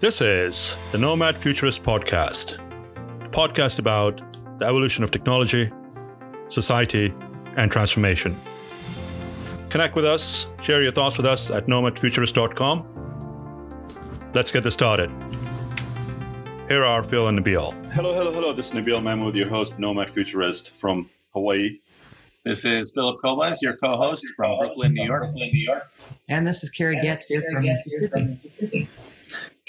This is the Nomad Futurist Podcast, a podcast about the evolution of technology, society, and transformation. Connect with us, share your thoughts with us at nomadfuturist.com. Let's get this started. Here are Phil and Nabeel. Hello, hello, hello. This is Nabeel Mahmood, your host, Nomad Futurist from Hawaii. This is Philip Koblence, your co-host from Brooklyn, New York. And this is Carrie Goetz here from Mississippi.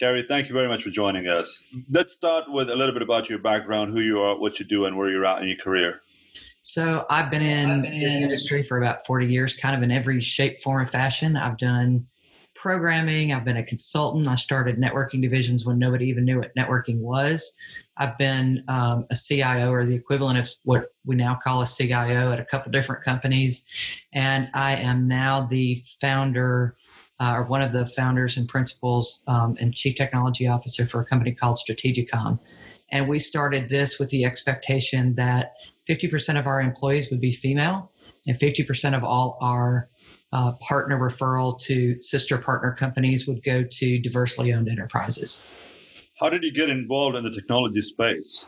Carrie, thank you very much for joining us. Let's start with a little bit about your background, who you are, what you do, and where you're at in your career. So I've been in I've been this in industry for about 40 years, kind of in every shape, form, and fashion. I've done programming. I've been a consultant. I started networking divisions when nobody even knew what networking was. I've been um, a CIO or the equivalent of what we now call a CIO at a couple different companies. And I am now the founder uh, or one of the founders and principals um, and chief technology officer for a company called StrategITcom. And we started this with the expectation that 50% of our employees would be female and 50% of all our uh, partner referral to sister partner companies would go to diversely owned enterprises. How did you get involved in the technology space?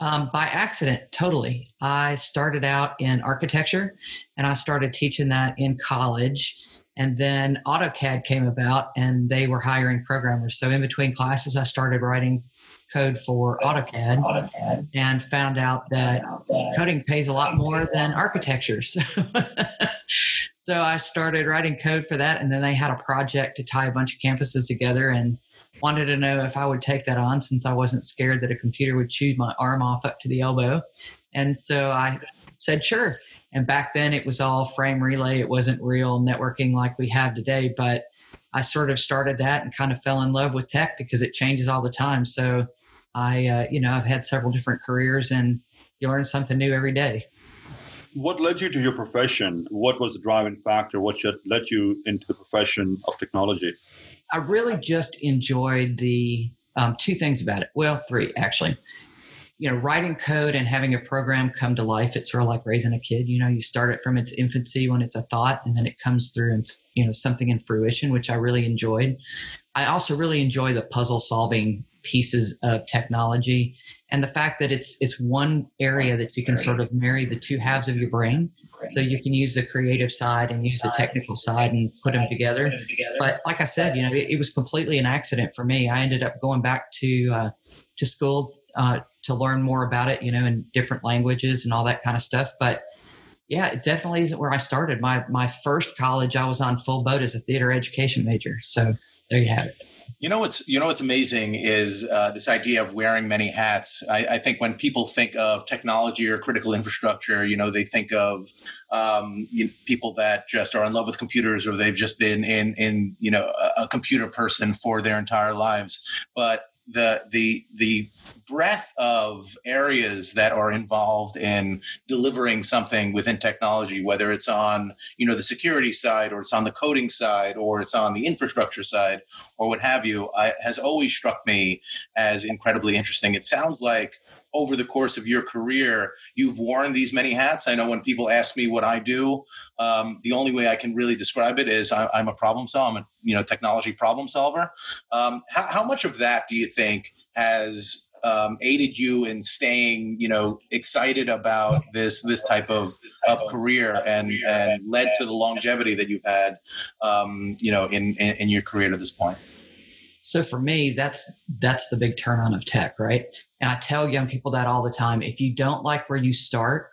Um, by accident, totally. I started out in architecture and I started teaching that in college. And then AutoCAD came about and they were hiring programmers. So in between classes, I started writing code for AutoCAD, AutoCAD. and found out that coding pays a lot more than architecture. So, so I started writing code for that. And then they had a project to tie a bunch of campuses together and wanted to know if I would take that on since I wasn't scared that a computer would chew my arm off up to the elbow. And so I said, sure. And back then it was all frame relay. It wasn't real networking like we have today. But I sort of started that and kind of fell in love with tech because it changes all the time. So I, uh, you know, I've had several different careers and you learn something new every day. What led you to your profession? What was the driving factor? What led you into the profession of technology? I really just enjoyed the um, two things about it. Well, three actually you know, writing code and having a program come to life, it's sort of like raising a kid. You know, you start it from its infancy when it's a thought, and then it comes through and you know something in fruition, which I really enjoyed. I also really enjoy the puzzle solving pieces of technology and the fact that it's it's one area that you can sort of marry the two halves of your brain. So you can use the creative side and use the technical side and put them together. But like i said you know it, it was completely an accident for me. I ended up going back to uh, to school uh, to learn more about it, you know, in different languages and all that kind of stuff. But yeah, it definitely isn't where I started. My my first college, I was on full boat as a theater education major. So there you have it. You know what's you know what's amazing is uh, this idea of wearing many hats. I, I, think when people think of technology or critical infrastructure, you know they think of um, you know, people that just are in love with computers or they've just been in in you know a, a computer person for their entire lives. But the the the breadth of areas that are involved in delivering something within technology whether it's on you know the security side or it's on the coding side or it's on the infrastructure side or what have you I, has always struck me as incredibly interesting. It sounds like over the course of your career, you've worn these many hats. I know when people ask me what I do, um, the only way I can really describe it is I, am a problem solver. I'm a you know technology problem solver. Um, how, how much of that do you think has um, aided you in staying, you know, excited about this this type of, of career and and led to the longevity that you've had, um, you know, in, in, in your career to this point. So for me, that's that's the big turn on of tech, right? And I tell young people that all the time. If you don't like where you start,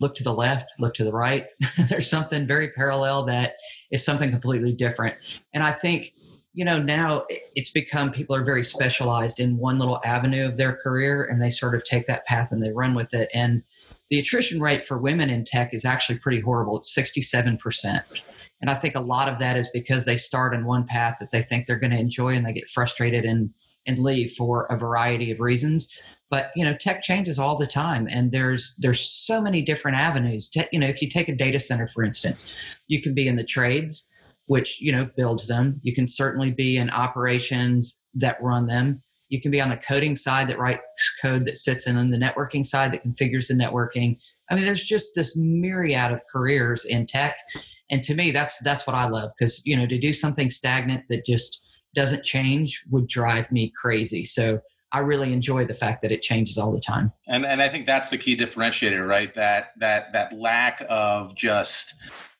look to the left, look to the right. There's something very parallel that is something completely different. And I think, you know, now it's become people are very specialized in one little avenue of their career and they sort of take that path and they run with it. And the attrition rate for women in tech is actually pretty horrible. It's 67%. And I think a lot of that is because they start in one path that they think they're going to enjoy and they get frustrated and and leave for a variety of reasons. But you know tech changes all the time and there's there's so many different avenues. Te- you know if you take a data center for instance you can be in the trades which you know builds them. You can certainly be in operations that run them. You can be on the coding side that writes code that sits in on the networking side that configures the networking. I mean there's just this myriad of careers in tech and to me that's that's what i love because you know to do something stagnant that just doesn't change would drive me crazy. So I really enjoy the fact that it changes all the time. And and I think that's the key differentiator, right? That that that lack of just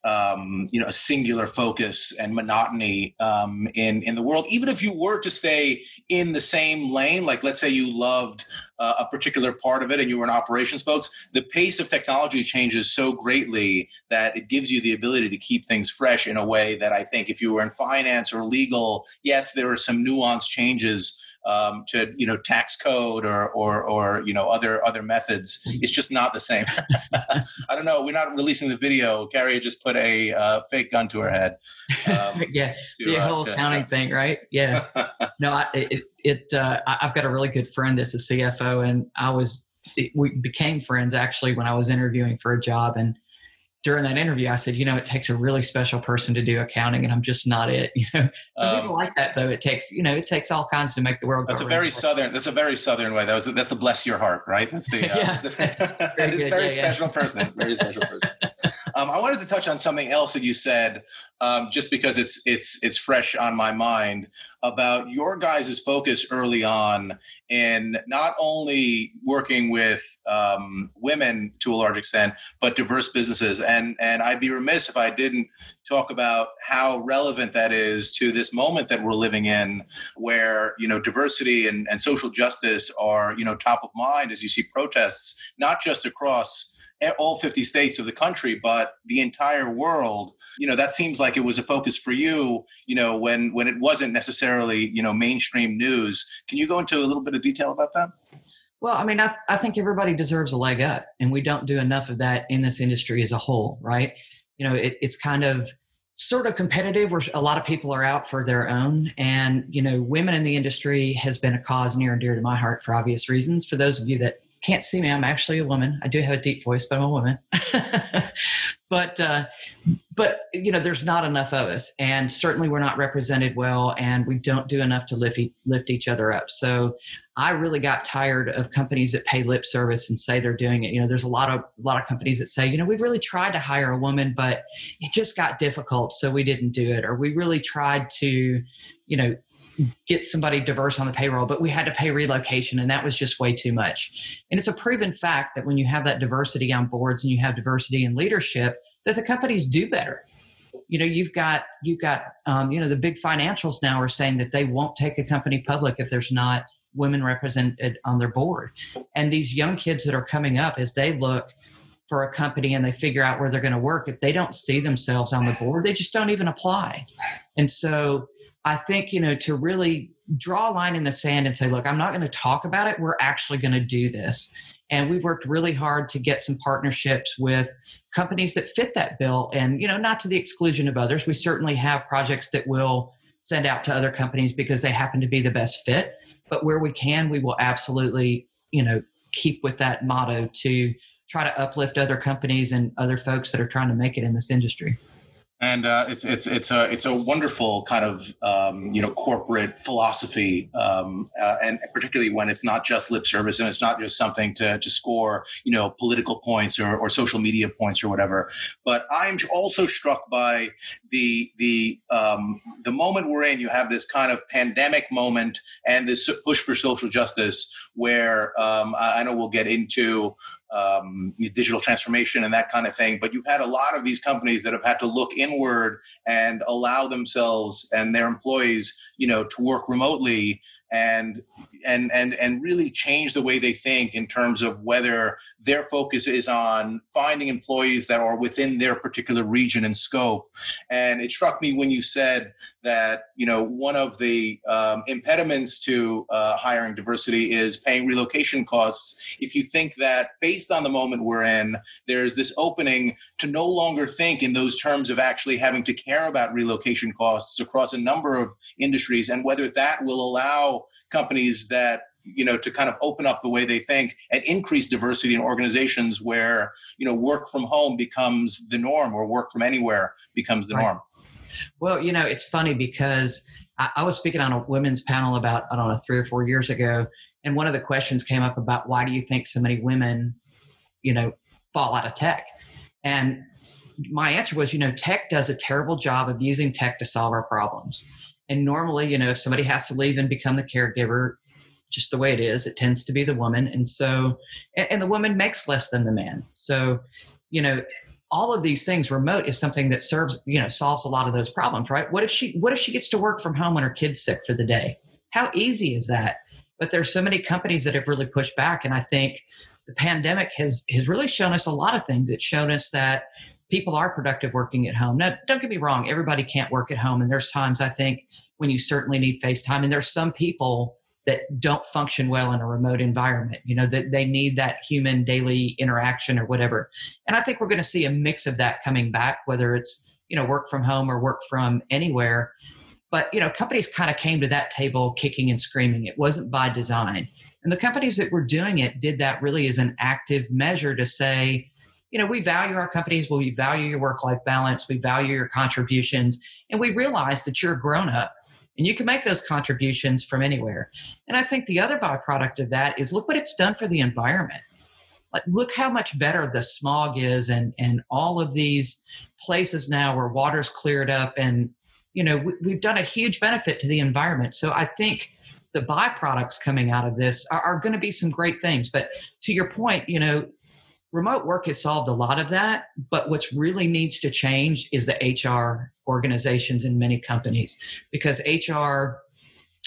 um, you know a singular focus and monotony um, in in the world. Even if you were to stay in the same lane, like let's say you loved uh, a particular part of it and you were an operations folks, the pace of technology changes so greatly that it gives you the ability to keep things fresh in a way that I think if you were in finance or legal, yes, there are some nuanced changes um, to you know tax code or or or you know other other methods. Mm-hmm. It's just not the same. I don't know. We're not releasing the video. Carrie just put a uh, fake gun to her head. Um, yeah, to, the uh, whole accounting to, thing, right? Yeah. no, I, it it uh, I've got a really good friend that's a CFO, and I was it, we became friends actually when I was interviewing for a job and during that interview, I said, you know, it takes a really special person to do accounting, and I'm just not it. You know, some um, people like that though. It takes, you know, it takes all kinds to make the world. That's a very southern. That's a very southern way. That was that's the bless your heart, right? That's the. Uh, yeah. That's the, very, very special yeah. person. Very special person. Um, I wanted to touch on something else that you said, um, just because it's it's it's fresh on my mind about your guys' focus early on in not only working with um, women to a large extent, but diverse businesses. And and I'd be remiss if I didn't talk about how relevant that is to this moment that we're living in, where you know diversity and, and social justice are you know top of mind as you see protests, not just across all 50 states of the country but the entire world you know that seems like it was a focus for you you know when when it wasn't necessarily you know mainstream news. Can you go into a little bit of detail about that? Well i mean i, th- I think everybody deserves a leg up and we don't do enough of that in this industry as a whole right? You know it, it's kind of sort of competitive where a lot of people are out for their own and you know women in the industry has been a cause near and dear to my heart for obvious reasons. For those of you that can't see me. I'm actually a woman. I do have a deep voice, but I'm a woman. but uh, but you know, there's not enough of us, and certainly we're not represented well, and we don't do enough to lift e- lift each other up. So I really got tired of companies that pay lip service and say they're doing it. You know, there's a lot of a lot of companies that say, you know, we've really tried to hire a woman, but it just got difficult, so we didn't do it, or we really tried to, you know, get somebody diverse on the payroll, but we had to pay relocation, and that was just way too much. And it's a proven fact that when you have that diversity on boards and you have diversity in leadership, that the companies do better. You know, you've got you've got um, you know the big financials now are saying that they won't take a company public if there's not women represented on their board. And these young kids that are coming up as they look for a company and they figure out where they're going to work, if they don't see themselves on the board, they just don't even apply. And so I think, you know, to really draw a line in the sand and say, look, I'm not going to talk about it. We're actually going to do this. And we've worked really hard to get some partnerships with companies that fit that bill. And, you know, not to the exclusion of others. We certainly have projects that will send out to other companies because they happen to be the best fit. But where we can, we will absolutely, you know, keep with that motto to try to uplift other companies and other folks that are trying to make it in this industry and uh, it's it's it's a it's a wonderful kind of um, you know corporate philosophy, um, uh, and particularly when it's not just lip service and it's not just something to to score you know political points or, or social media points or whatever. But I'm also struck by the the um, the moment we're in. You have this kind of pandemic moment and this push for social justice, where um, I know we'll get into um, digital transformation and that kind of thing. But you've had a lot of these companies that have had to look inward and allow themselves and their employees, you know, to work remotely and and and and really change the way they think in terms of whether their focus is on finding employees that are within their particular region and scope. And it struck me when you said that you know one of the um, impediments to uh, hiring diversity is paying relocation costs. If you think that based on the moment we're in there's this opening to no longer think in those terms of actually having to care about relocation costs across a number of industries and whether that will allow companies that you know to kind of open up the way they think and increase diversity in organizations where you know work from home becomes the norm or work from anywhere becomes the right. norm well, you know, it's funny because I, I was speaking on a women's panel about, I don't know, three or four years ago. And one of the questions came up about why do you think so many women, you know, fall out of tech? And my answer was, you know, tech does a terrible job of using tech to solve our problems. And normally, you know, if somebody has to leave and become the caregiver, just the way it is, it tends to be the woman. And so, and, and the woman makes less than the man. So, you know, all of these things remote is something that serves you know solves a lot of those problems right? What if she what if she gets to work from home when her kid's sick for the day? How easy is that? But there's so many companies that have really pushed back. And i think the pandemic has has really shown us a lot of things. It's shown us that people are productive working at home. Now don't get me wrong everybody can't work at home and there's times i think when you certainly need facetime and there's some people that don't function well in a remote environment you know that they need that human daily interaction or whatever. And i think we're going to see a mix of that coming back whether it's you know work from home or work from anywhere. But you know companies kind of came to that table kicking and screaming. It wasn't by design. And the companies that were doing it did that really as an active measure to say you know we value our companies we value your work life balance we value your contributions and we realize that you're a grown up and you can make those contributions from anywhere. And I think the other byproduct of that is look what it's done for the environment. Like look how much better the smog is and and all of these places now where water's cleared up and you know we, we've done a huge benefit to the environment. So I think the byproducts coming out of this are, are going to be some great things. But to your point, you know, remote work has solved a lot of that but what's really needs to change is the hr organizations in many companies because hr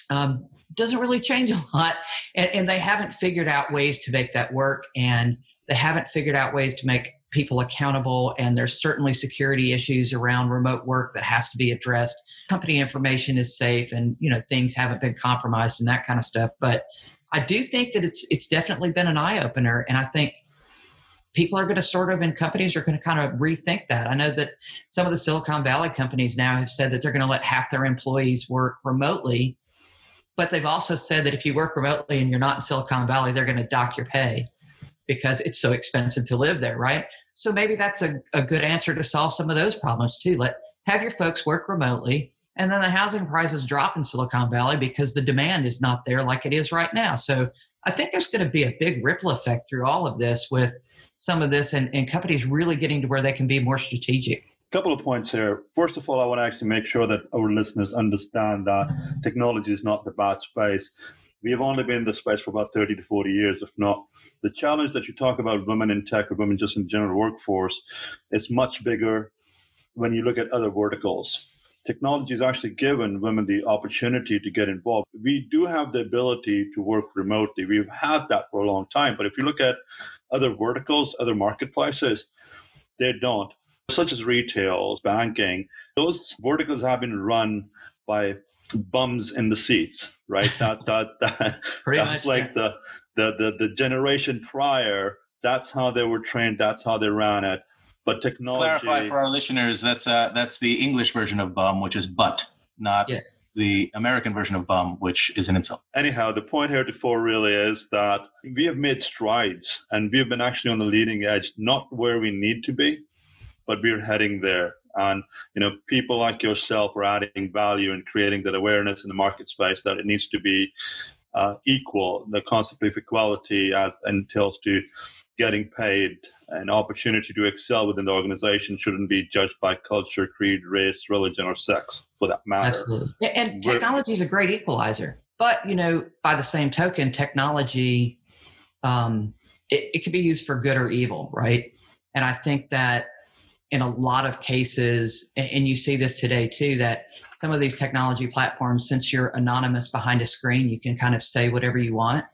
um, doesn't really change a lot and, and, they haven't figured out ways to make that work and they haven't figured out ways to make people accountable and there's certainly security issues around remote work that has to be addressed. Company information is safe and you know things haven't been compromised and that kind of stuff but i do think that it's it's definitely been an eye opener and i think people are going to sort of and companies are going to kind of rethink that. I know that some of the Silicon Valley companies now have said that they're going to let half their employees work remotely, but they've also said that if you work remotely and you're not in Silicon Valley, they're going to dock your pay because it's so expensive to live there, right? So maybe that's a, a good answer to solve some of those problems too. Let have your folks work remotely and then the housing prices drop in Silicon Valley because the demand is not there like it is right now. So I think there's going to be a big ripple effect through all of this with some of this and, and companies really getting to where they can be more strategic? Couple of points here. First of all, I want to actually make sure that our listeners understand that technology is not the bad space. We have only been in the space for about 30 to 40 years, if not. The challenge that you talk about women in tech or women just in general workforce is much bigger when you look at other verticals technology has actually given women the opportunity to get involved. We do have the ability to work remotely. We've had that for a long time. But if you look at other verticals, other marketplaces, they don't, such as retail, banking, those verticals have been run by bums in the seats, right? that, that, that that's much, like yeah. the, the, the, the generation prior. That's how they were trained. That's how they ran it but technology. Clarify for our listeners. That's uh, that's the English version of bum, which is butt, not yes. the American version of bum, which is an insult. Anyhow, the point here before really is that we have made strides, and we have been actually on the leading edge, not where we need to be, but we're heading there. And you know, people like yourself are adding value and creating that awareness in the market space that it needs to be uh, equal. The concept of equality as entails to getting paid an opportunity to excel within the organization shouldn't be judged by culture, creed, race, religion, or sex, for that matter. Absolutely. And technology is a great equalizer. But, you know, by the same token, technology, um, it, it can be used for good or evil, right? And I think that in a lot of cases, and you see this today too, that some of these technology platforms, since you're anonymous behind a screen, you can kind of say whatever you want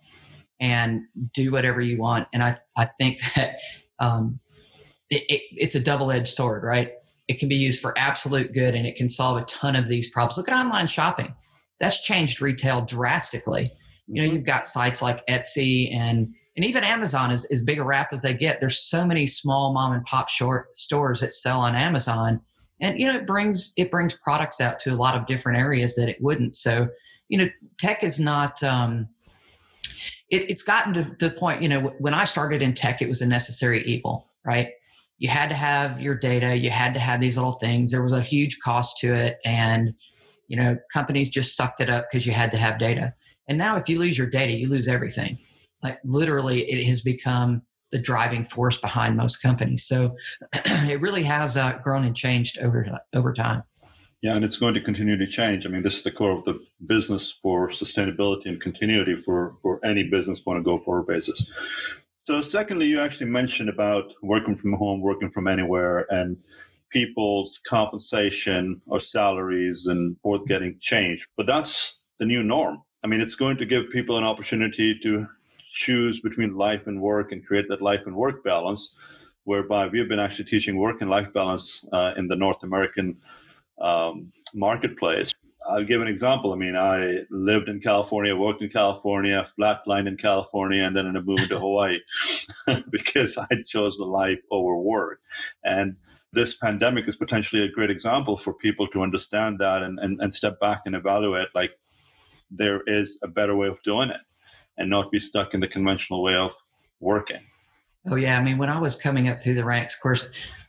and do whatever you want. And I, I think that um, it, it, it's a double-edged sword, right? It can be used for absolute good and it can solve a ton of these problems. Look at online shopping. That's changed retail drastically. You know, mm-hmm. you've got sites like Etsy and and even Amazon is as big a rap as they get. There's so many small mom and pop short stores that sell on Amazon. And you know, it brings it brings products out to a lot of different areas that it wouldn't. So, you know, tech is not um, it, it's gotten to the point, you know, when I started in tech, it was a necessary evil, right? You had to have your data, you had to have these little things. There was a huge cost to it. And, you know, companies just sucked it up because you had to have data. And now, if you lose your data, you lose everything. Like literally, it has become the driving force behind most companies. So it really has uh, grown and changed over over time. Yeah, and it's going to continue to change. I mean, this is the core of the business for sustainability and continuity for, for any business on a go forward basis. So, secondly, you actually mentioned about working from home, working from anywhere, and people's compensation or salaries and forth getting changed. But that's the new norm. I mean, it's going to give people an opportunity to choose between life and work and create that life and work balance, whereby we've been actually teaching work and life balance uh, in the North American um, marketplace. I'll give an example. I mean, I lived in California, worked in California, flatlined in California, and then up moving to Hawaii because I chose the life over work. And this pandemic is potentially a great example for people to understand that and, and, and step back and evaluate like there is a better way of doing it and not be stuck in the conventional way of working. Oh, yeah. I mean, when I was coming up through the ranks, of course,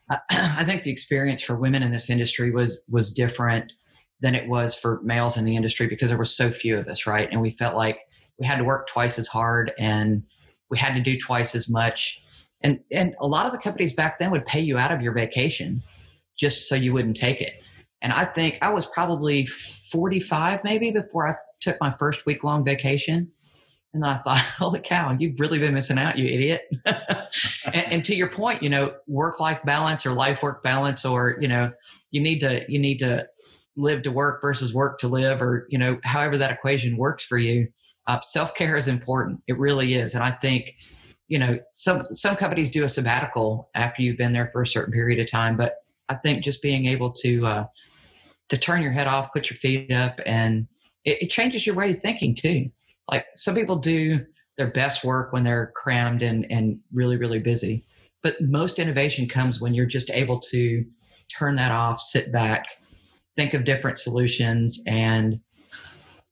I, think the experience for women in this industry was was different than it was for males in the industry because there were so few of us, right? And we felt like we had to work twice as hard and we had to do twice as much. And and a lot of the companies back then would pay you out of your vacation just so you wouldn't take it. And I think I was probably 45 maybe before I took my first week long vacation. And then I thought, holy cow, you've really been missing out, you idiot. and, and, to your point, you know, work life balance or life work balance, or, you know, you need to, you need to live to work versus work to live, or, you know, however that equation works for you. Uh, Self care is important. It really is. And I think, you know, some, some companies do a sabbatical after you've been there for a certain period of time. But I think just being able to, uh, to turn your head off, put your feet up, and it, it changes your way of thinking too like some people do their best work when they're crammed and, and really, really busy. But most innovation comes when you're just able to turn that off, sit back, think of different solutions, and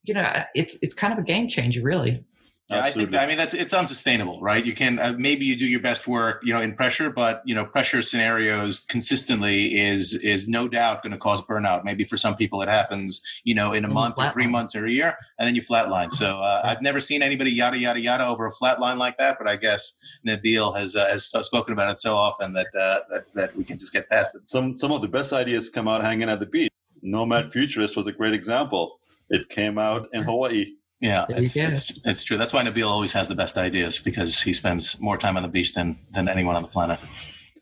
you know, it's it's kind of a game changer, really. Yeah, I think I mean that's it's unsustainable, right? You can uh, maybe you do your best work, you know, in pressure, but you know, pressure scenarios consistently is is no doubt going to cause burnout. Maybe for some people it happens, you know, in a and month or three months or a year, and then you flatline. So uh, I've never seen anybody yada yada yada over a flatline like that, but I guess Nabeel has uh, has spoken about it so often that uh, that that we can just get past it. Some some of the best ideas come out hanging at the beach. Nomad Futurist was a great example. It came out in Hawaii yeah, it's, it's, it's, true. That's why Nabeel always has the best ideas because he spends more time on the beach than than anyone on the planet.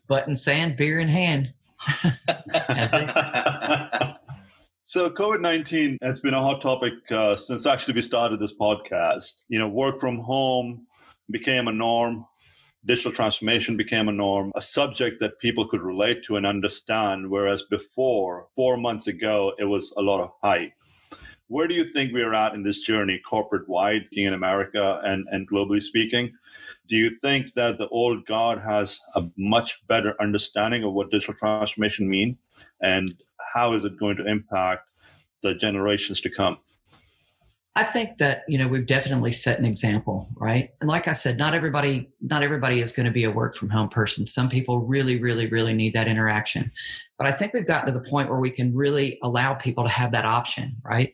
Butt in sand, beer in hand. so COVID nineteen has been a hot topic uh, since actually we started this podcast. You know, work from home became a norm. Digital transformation became a norm, a subject that people could relate to and understand. Whereas before, four months ago, it was a lot of hype where do you think we are at in this journey, corporate wide, in America and, and globally speaking? Do you think that the old guard has a much better understanding of what digital transformation means, and how is it going to impact the generations to come? I think that you know we've definitely set an example, right? And like I said, not everybody not everybody is going to be a work from home person. Some people really, really, really need that interaction. But I think we've gotten to the point where we can really allow people to have that option, right?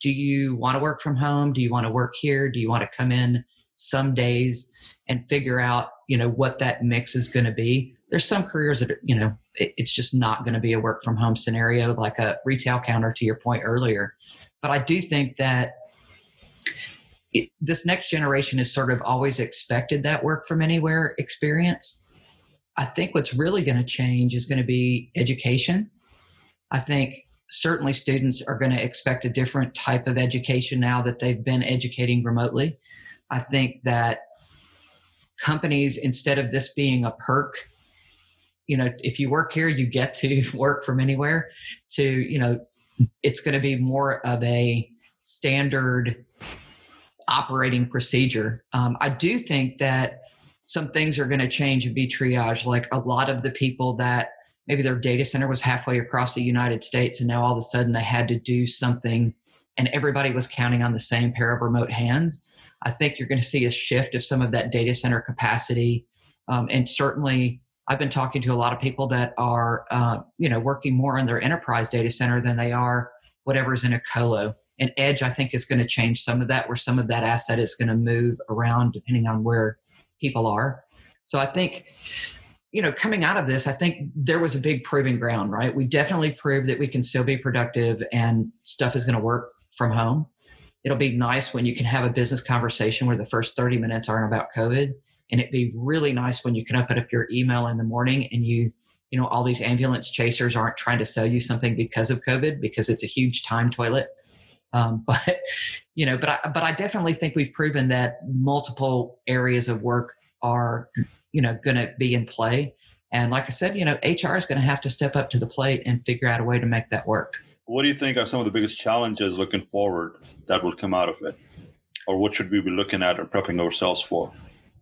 Do you want to work from home? Do you want to work here? Do you want to come in some days and figure out, you know, what that mix is going to be? There's some careers that, you know, it's just not going to be a work from home scenario like a retail counter to your point earlier. But I do think that it, this next generation is sort of always expected that work from anywhere experience. I think what's really going to change is going to be education. I think certainly students are going to expect a different type of education now that they've been educating remotely. I think that companies, instead of this being a perk, you know, if you work here, you get to work from anywhere, to, you know, it's going to be more of a standard operating procedure. Um, I do think that some things are going to change and be triage. Like a lot of the people that maybe their data center was halfway across the United States, and now all of a sudden they had to do something, and everybody was counting on the same pair of remote hands. I think you're going to see a shift of some of that data center capacity, um, and certainly. I've been talking to a lot of people that are, uh, you know, working more on their enterprise data center than they are whatever's in a colo and edge i think is going to change some of that where some of that asset is going to move around depending on where people are so i think you know, coming out of this, I think there was a big proving ground, right? We definitely proved that we can still be productive and stuff is going to work from home. It'll be nice when you can have a business conversation where the first 30 minutes aren't about COVID. And it'd be really nice when you can open up your email in the morning and you, you know, all these ambulance chasers aren't trying to sell you something because of COVID because it's a huge time toilet. Um, but you know, but I, but I definitely think we've proven that multiple areas of work are you know going to be in play. And like i said you know hr is going to have to step up to the plate and figure out a way to make that work. What do you think are some of the biggest challenges looking forward that will come out of it? Or what should we be looking at or prepping ourselves for?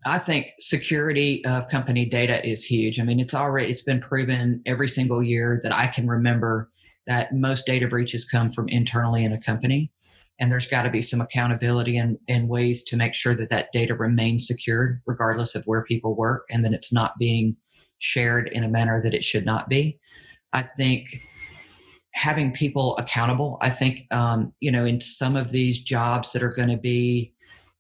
I think security of company data is huge. I mean, it's already it's been proven every single year that I can remember that most data breaches come from internally in a company and there's got to be some accountability and, and ways to make sure that that data remains secured regardless of where people work and that it's not being shared in a manner that it should not be. I think having people accountable i think um, you know in some of these jobs that are going to be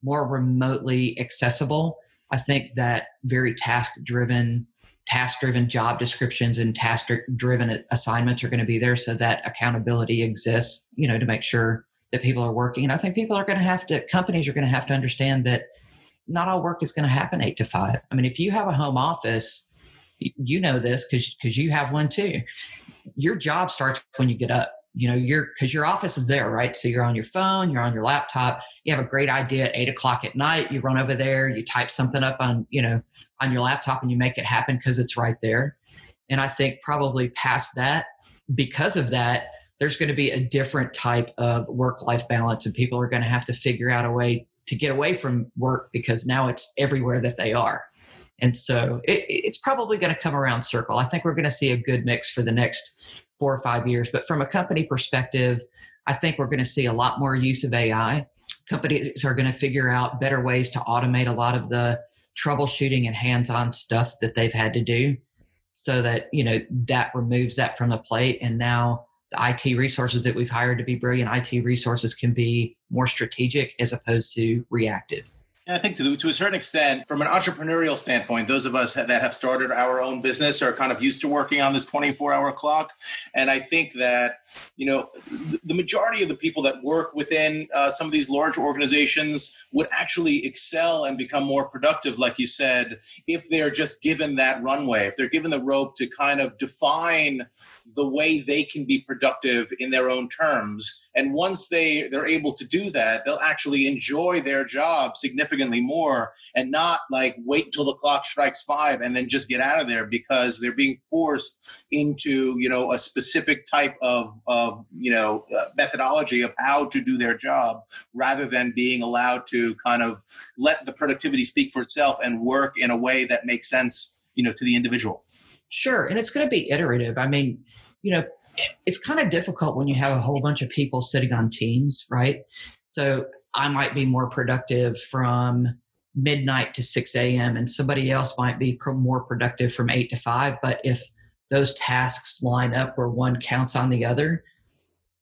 more remotely accessible i think that very task driven task driven job descriptions and task driven assignments are going to be there so that accountability exists you know to make sure that people are working. And I think people are going to have to, companies are going to have to understand that not all work is going to happen eight to five. I mean, if you have a home office, you know this because because you have one too. Your job starts when you get up. You know, you're because your office is there, right? So you're on your phone, you're on your laptop. You have a great idea at eight o'clock at night. You run over there, you type something up on you know on your laptop, and you make it happen because it's right there. And I think probably past that, because of that, there's going to be a different type of work life balance and people are going to have to figure out a way to get away from work because now it's everywhere that they are. And so it, it's probably going to come around circle. I think we're going to see a good mix for the next four or five years but from a company perspective i think we're going to see a lot more use of ai companies are going to figure out better ways to automate a lot of the troubleshooting and hands-on stuff that they've had to do so that you know that removes that from the plate. And now the IT resources that we've hired to be brilliant IT resources can be more strategic as opposed to reactive. I think to, to a certain extent, from an entrepreneurial standpoint, those of us that have started our own business are kind of used to working on this 24 hour clock. And I think that, you know, the majority of the people that work within uh, some of these large organizations would actually excel and become more productive, like you said, if they're just given that runway, if they're given the rope to kind of define the way they can be productive in their own terms. And once they they're able to do that they'll actually enjoy their job significantly more and not like wait until the clock strikes 5 and then just get out of there because they're being forced into you know a specific type of of you know uh, methodology of how to do their job rather than being allowed to kind of let the productivity speak for itself and work in a way that makes sense you know to the individual Sure. And it's going to be iterative. I mean, you know, it's kind of difficult when you have a whole bunch of people sitting on teams, right? So I might be more productive from midnight to 6 a.m., and somebody else might be more productive from 8 to 5. But if those tasks line up where one counts on the other,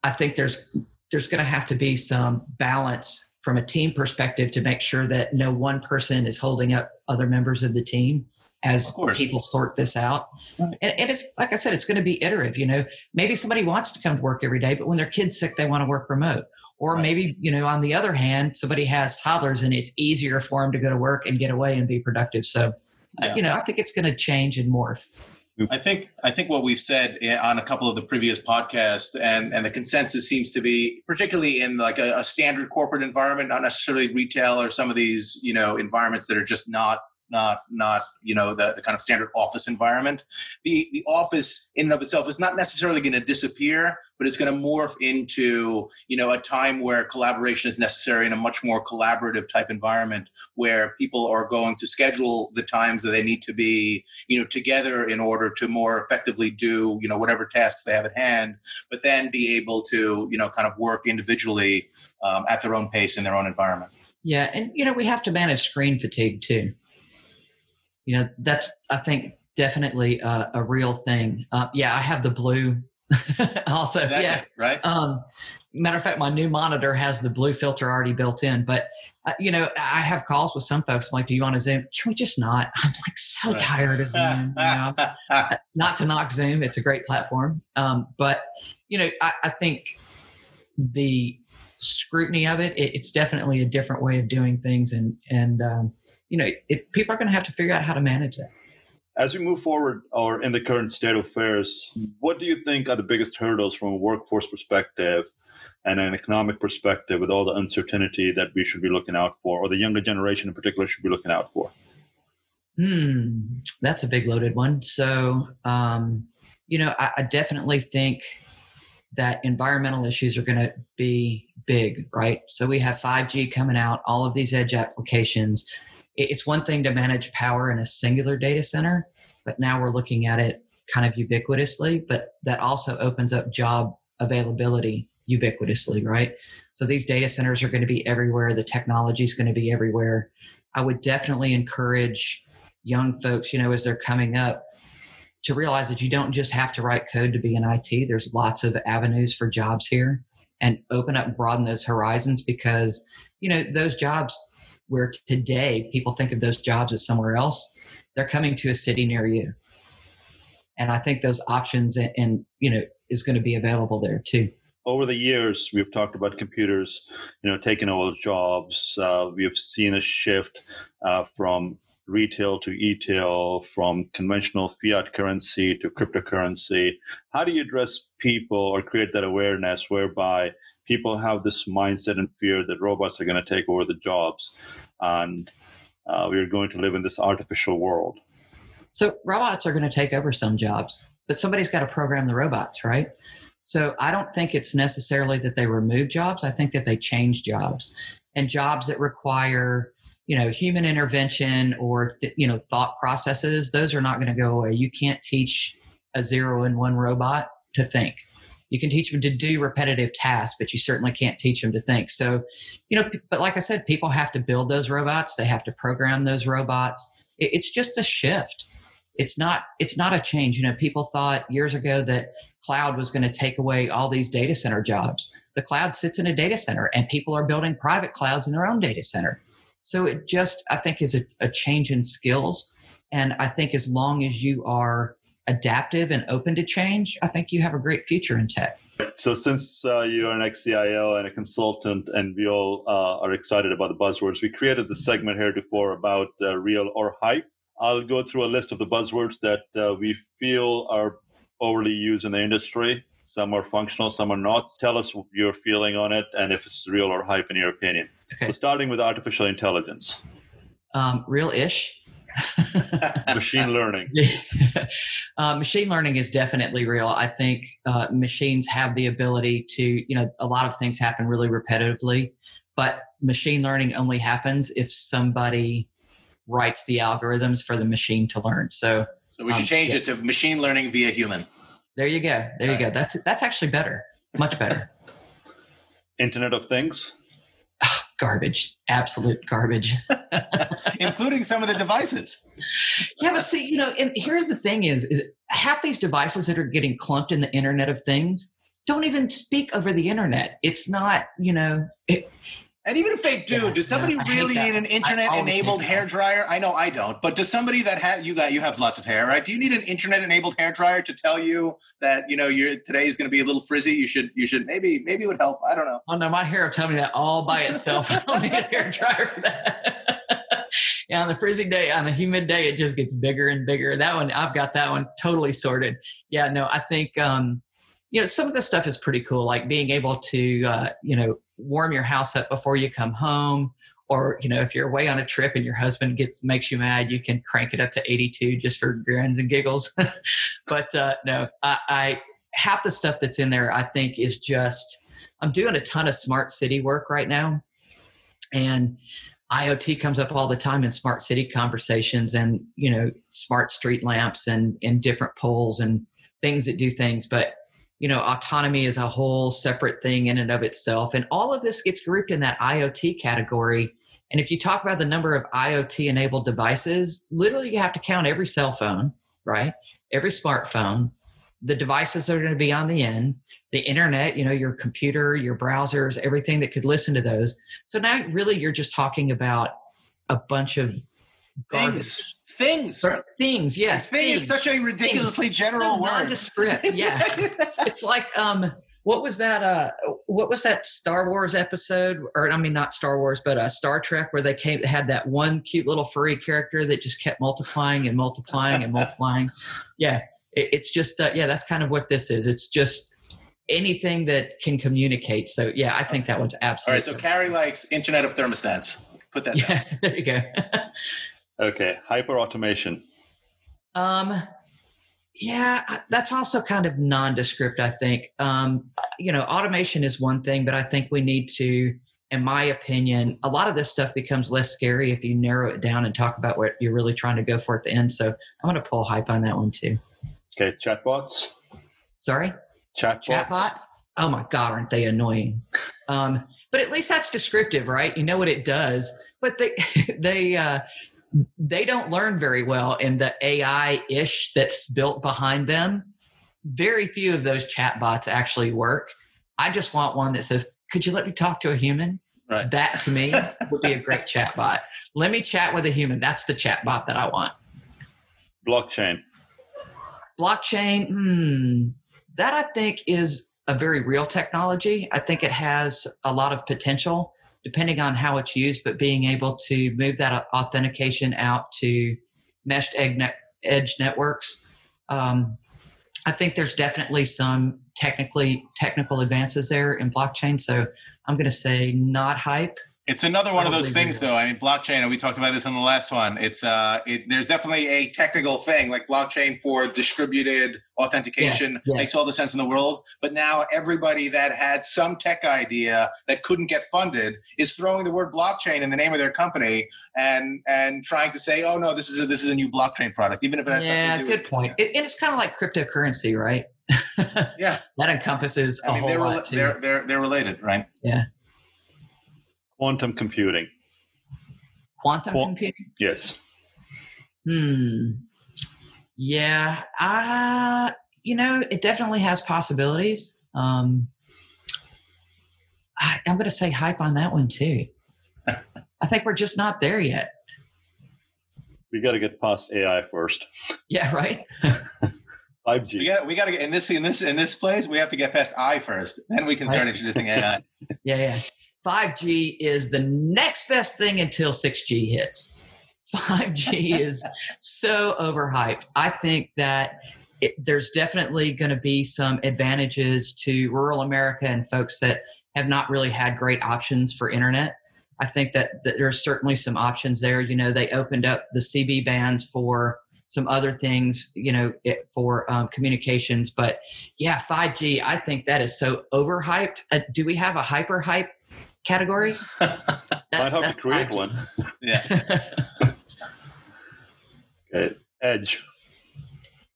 I think there's there's going to have to be some balance from a team perspective to make sure that no one person is holding up other members of the team as people sort this out. Right. And, and, it's like I said, it's going to be iterative. You know, maybe somebody wants to come to work every day, but when their kid's sick, they want to work remote. Or right. maybe, you know, on the other hand, somebody has toddlers and it's easier for them to go to work and get away and be productive. So, uh, yeah. you know, I think it's going to change and morph. I think I think what we've said eh, on a couple of the previous podcasts, and and the consensus seems to be, particularly in like a, a standard corporate environment, not necessarily retail or some of these you know environments that are just not not not you know the, the kind of standard office environment the the office in and of itself is not necessarily going to disappear but it's going to morph into you know a time where collaboration is necessary in a much more collaborative type environment where people are going to schedule the times that they need to be you know together in order to more effectively do you know whatever tasks they have at hand but then be able to you know kind of work individually um, at their own pace in their own environment. Yeah and you know we have to manage screen fatigue too. You know that's i think definitely a, a real thing. Uh, yeah i have the blue also, exactly, yeah. Right. Um, matter of fact, my new monitor has the blue filter already built in. But uh, you know, I have calls with some folks. I'm like, "Do you want to Zoom? Can we just not?" I'm like so Right. tired of Zoom. know? not to knock Zoom, it's a great platform. Um, but you know, I, I think the scrutiny of it, it, it's definitely a different way of doing things, and and um, you know, it, people are going to have to figure out how to manage that. As we move forward or in the current state of affairs, what do you think are the biggest hurdles from a workforce perspective and an economic perspective with all the uncertainty that we should be looking out for, or the younger generation in particular should be looking out for? Hmm, that's a big loaded one. So, um, you know, I, I definitely think that environmental issues are going to be big, right? So we have 5G coming out, all of these edge applications. It- It's one thing to manage power in a singular data center, but now we're looking at it kind of ubiquitously, but that also opens up job availability ubiquitously, right? So these data centers are going to be everywhere. The technology is going to be everywhere. I would definitely encourage young folks, you know, as they're coming up, to realize that you don't just have to write code to be in IT. There's lots of avenues for jobs here and open up and broaden those horizons because, you know, those jobs where today people think of those jobs as somewhere else, they're coming to a city near you. And I think those options and, and you know, is going to be available there too. over the years, we've talked about computers, you know, taking over jobs. Uh, we've seen a shift uh, from retail to e-tail, from conventional fiat currency to cryptocurrency. How do you address people or create that awareness whereby people have this mindset and fear that robots are going to take over the jobs, and uh, we're going to live in this artificial world? So robots are going to take over some jobs, but somebody's got to program the robots, right? So I don't think it's necessarily that they remove jobs. I think that they change jobs, and jobs that require you know human intervention or th- you know thought processes. Those are not going to go away. You can't teach a zero and one robot to think. You can teach them to do repetitive tasks, but you certainly can't teach them to think. So, you know, but like I said, people have to build those robots. They have to program those robots. It's just a shift it's not it's not a change you know people thought years ago that cloud was going to take away all these data center jobs the cloud sits in a data center and people are building private clouds in their own data center so it just i think is a, a change in skills and i think as long as you are adaptive and open to change i think you have a great future in tech So, since uh, you're an ex-CIO and a consultant, and we all uh, are excited about the buzzwords, we created the segment here before about uh, real or hype. I'll go through a list of the buzzwords that uh, we feel are overly used in the industry. Some are functional, some are not. Tell us your feeling on it and if it's real or hype in your opinion. Okay. So, starting with artificial intelligence, um, real-ish machine learning. Uh, machine learning is definitely real. I think uh, machines have the ability to, you know, a lot of things happen really repetitively, but machine learning only happens if somebody writes the algorithms for the machine to learn. So So we should Um, change yeah. it to machine learning via human. there you go. There you go. That's that's actually better. Much better. Internet of Things. Garbage. Absolute garbage. including some of the devices. Yeah, but see, you know, and here's the thing is, is half these devices that are getting clumped in the Internet of Things don't even speak over the internet. It's not, you know, it, And even if they do, Yeah, does somebody yeah, really need an internet-enabled hair dryer? I know I don't, but does somebody that ha- you got you have lots of hair, right? Do you need an internet-enabled hair dryer to tell you that you know your today is going to be a little frizzy? You should you should maybe maybe it would help. I don't know. oh no, my hair will tell me that all by itself. I don't need a hair dryer for that. yeah, on the freezing day, on the humid day, it just gets bigger and bigger. That one, I've got that one totally sorted. Yeah, no, I think, um, you know, some of this stuff is pretty cool, like being able to, uh, you know, warm your house up before you come home. Or, you know, if you're away on a trip and your husband gets makes you mad, you can crank it up to 82 just for grins and giggles. but uh, no, I, I half the stuff that's in there, I think, is just I'm doing a ton of smart city work right now, and IoT comes up all the time in smart city conversations, and you know, smart street lamps and and different poles and things that do things, but you know autonomy is a whole separate thing in and of itself and all of this gets grouped in that iot category. And if you talk about the number of iot enabled devices literally you have to count every cell phone right? Every smartphone. The devices that are going to be on the end. The internet you know your computer your browsers everything that could listen to those. So now really you're just talking about a bunch of garbage things things things yes thing things. is such a ridiculously Things. general So word nondescript yeah it's like um what was that uh what was that star wars episode or i mean not star wars but uh star trek where they came had that one cute little furry character that just kept multiplying and multiplying and multiplying yeah it, it's just uh, yeah that's kind of what this is it's just anything that can communicate so yeah i think that one's absolutely All right. so carrie likes internet of thermostats put that down. there you go Okay, hyper automation. Um, yeah, that's also kind of nondescript. I think. Um, you know, automation is one thing, but I think we need to, in my opinion, a lot of this stuff becomes less scary if you narrow it down and talk about what you're really trying to go for at the end. So I'm going to pull hype on that one too. Okay, chatbots. Sorry, Chatbots. chatbots. Oh my god, aren't they annoying? Um, but at least that's descriptive, right? You know what it does, but they they uh, they don't learn very well in the AI ish that's built behind them. Very few of those chatbots actually work. I just want one that says, "Could you let me talk to a human?" Right. That to me would be a great chatbot. Let me chat with a human. That's the chatbot that I want. Blockchain. Blockchain, hmm, that I think is a very real technology. I think it has a lot of potential depending on how it's used, but being able to move that authentication out to meshed edge networks. Um, I think there's definitely some technically technical advances there in blockchain. So I'm going to say not hype. It's another one of those things, though. I mean, blockchain, and we talked about this in the last one. It's uh, it, there's definitely a technical thing like blockchain for distributed authentication Yes, yes. makes all the sense in the world. But now everybody that had some tech idea that couldn't get funded is throwing the word blockchain in the name of their company and and trying to say, oh no, this is a, this is a new blockchain product, even if it has Yeah, nothing to do good with point. It, and it's kind of like cryptocurrency, right? Yeah, that encompasses a I mean whole they're, lot too. they're they're they're related, right? Quantum computing. Quantum Qua- computing. Yes. Hmm. Yeah. Uh, you know, it definitely has possibilities. Um, I, I'm going to say hype on that one too. I think we're just not there yet. We got to get past AI first. Yeah. Right. 5G. We got we got to get in this in this in this place. We have to get past I first, then we can start introducing AI. Yeah. Yeah. 5G is the next best thing until 6G hits. 5G is so overhyped. I think that it, there's definitely going to be some advantages to rural America and folks that have not really had great options for internet. I think that, that there's certainly some options there. You know, they opened up the CB bands for some other things, you know, it, for um, communications. But yeah, 5G, I think that is so overhyped. Uh, do we have a hyper hype category? Might have to create one. yeah. Okay. Edge.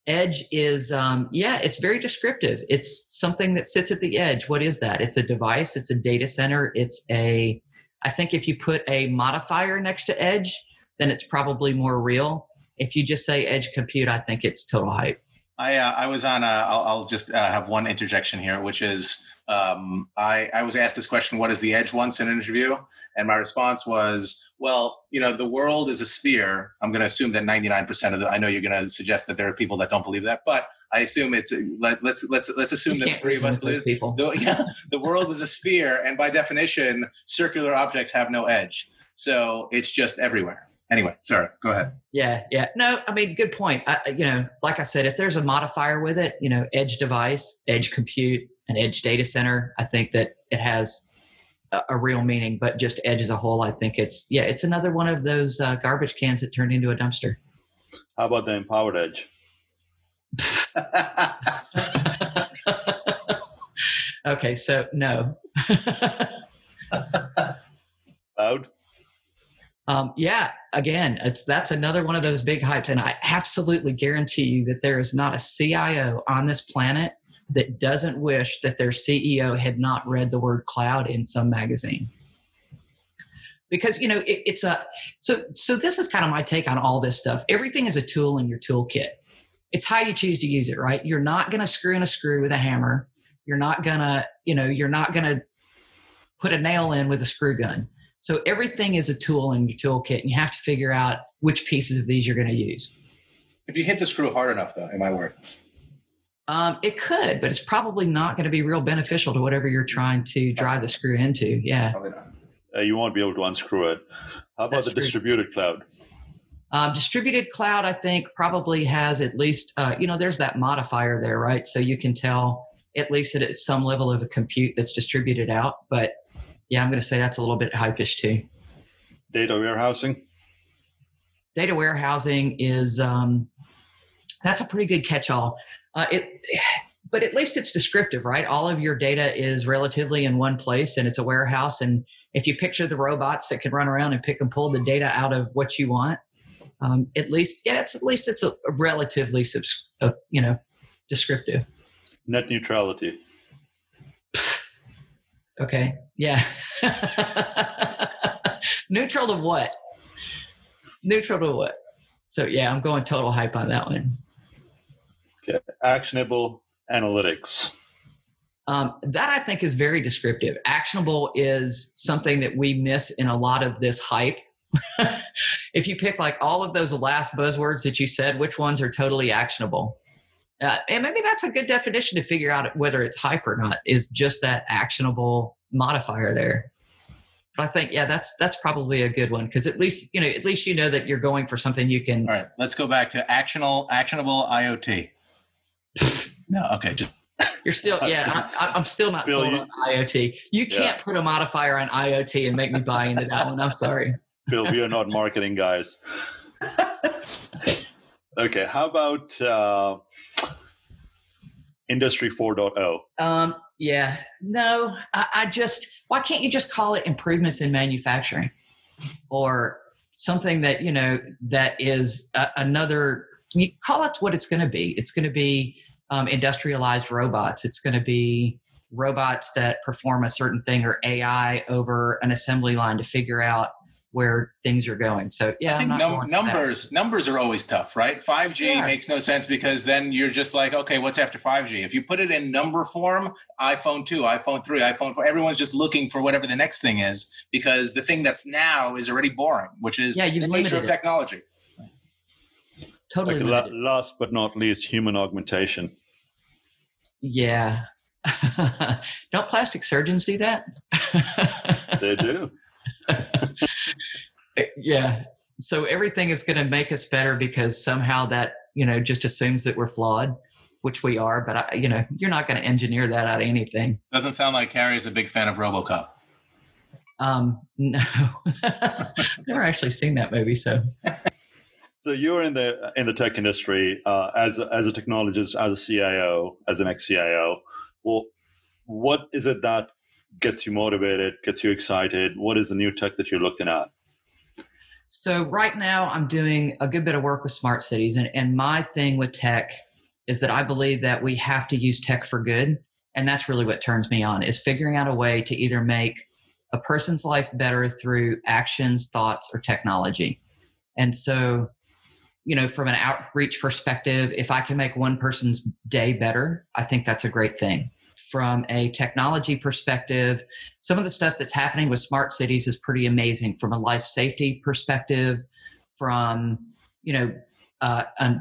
edge is um, yeah it's very descriptive it's something that sits at the edge what is that it's a device it's a data center it's a i think if you put a modifier next to edge then it's probably more real if you just say edge compute i think it's total hype I uh, I was on. A, I'll, I'll just uh, have one interjection here, which is um, I I was asked this question: What is the edge once in an interview? And my response was, well, you know, the world is a sphere. I'm going to assume that 99% of the. I know you're going to suggest that there are people that don't believe that, but I assume it's. Let, let's let's let's assume that the three of us believe. people The, yeah, the world is a sphere, and by definition, circular objects have no edge. So it's just everywhere. Anyway, sorry. Go ahead. yeah yeah no i mean good point I- you know like i said if there's a modifier with it you know edge device edge compute an edge data center i think that it has a, a real meaning but just edge as a whole i think it's yeah it's another one of those uh, garbage cans that turned into a dumpster How about the empowered edge? okay so no Cloud. um, yeah again it's that's another one of those big hypes and i absolutely guarantee you that there is not a cio on this planet that doesn't wish that their ceo had not read the word cloud in some magazine because you know it, it's a so so this is kind of my take on all this stuff everything is a tool in your toolkit it's how you choose to use it, right? You're not going to screw in a screw with a hammer. You're not going to, you know, you're not going to put a nail in with a screw gun. So everything is a tool in your toolkit, and you have to figure out which pieces of these you're going to use. If you hit the screw hard enough, though, it might work. Um, it could, but it's probably not going to be real beneficial to whatever you're trying to drive the screw into. Yeah. Probably not. Uh, you won't be able to unscrew it. How about That's the true. distributed cloud? Um, distributed cloud, I think, probably has at least, uh, you know, there's that modifier there, right? So you can tell at least that it's some level of a compute that's distributed out. But yeah, I'm going to say that's a little bit hypish too. Data warehousing? Data warehousing is um, that's a pretty good catch-all. Uh, it, but at least it's descriptive, right? All of your data is relatively in one place, and it's a warehouse. And if you picture the robots that can run around and pick and pull the data out of what you want, um, at least yeah, it's at least it's a, a relatively subs, uh, you know descriptive. Net neutrality. Okay, yeah. Neutral to what? Neutral to what? So yeah, I'm going total hype on that one. Okay. Actionable analytics. Um, that I think is very descriptive. Actionable is something that we miss in a lot of this hype. if you pick like all of those last buzzwords that you said, which ones are totally actionable? Uh, and maybe that's a good definition to figure out whether it's hype or not. Is just that actionable modifier there. But I think yeah, that's that's probably a good one because at least you know at least you know that you're going for something you can. All right, let's go back to actionable actionable IoT. No, okay, just You're still yeah. I, I'm still not Bill, sold you- on IoT. You can't put a modifier on IoT and make me buy into that one. I'm sorry. Bill, we are not marketing guys. Okay, how about uh, Industry 4.0? Um, yeah, no, I, I just, why can't you just call it improvements in manufacturing or something that, you know, that is a, another, you call it what it's going to be. It's going to be um, industrialized robots. It's going to be robots that perform a certain thing or AI over an assembly line to figure out where things are going. So yeah, I think I'm not num- going for that. numbers numbers are always tough, right? 5G Yeah. makes no sense because then you're just like, okay, what's after 5G? If you put it in number form, iPhone 2, iPhone 3, iPhone 4, everyone's just looking for whatever the next thing is because the thing that's now is already boring, which is Yeah, the nature of technology. it. Technology. Totally. Like, la- last but not least, human augmentation. Yeah. Don't plastic surgeons do that? They do. yeah. So everything is going to make us better because somehow that, you know, just assumes that we're flawed, which we are. But, I, you know, you're not going to engineer that out of anything. Doesn't sound like Carrie is a big fan of RoboCop. Um, no. I've never actually seen that movie. So, So you're in the in the tech industry uh, as a, as a technologist, as a CIO, as an ex CIO. Well, what is it that gets you motivated, gets you excited? What is the new tech that you're looking at? So right now I'm doing a good bit of work with smart cities and, and my thing with tech is that I believe that we have to use tech for good. And that's really what turns me on is figuring out a way to either make a person's life better through actions, thoughts, or technology. And so, you know, from an outreach perspective, if I can make one person's day better, I think that's a great thing. From a technology perspective, some of the stuff that's happening with smart cities is pretty amazing from a life safety perspective from you know uh, a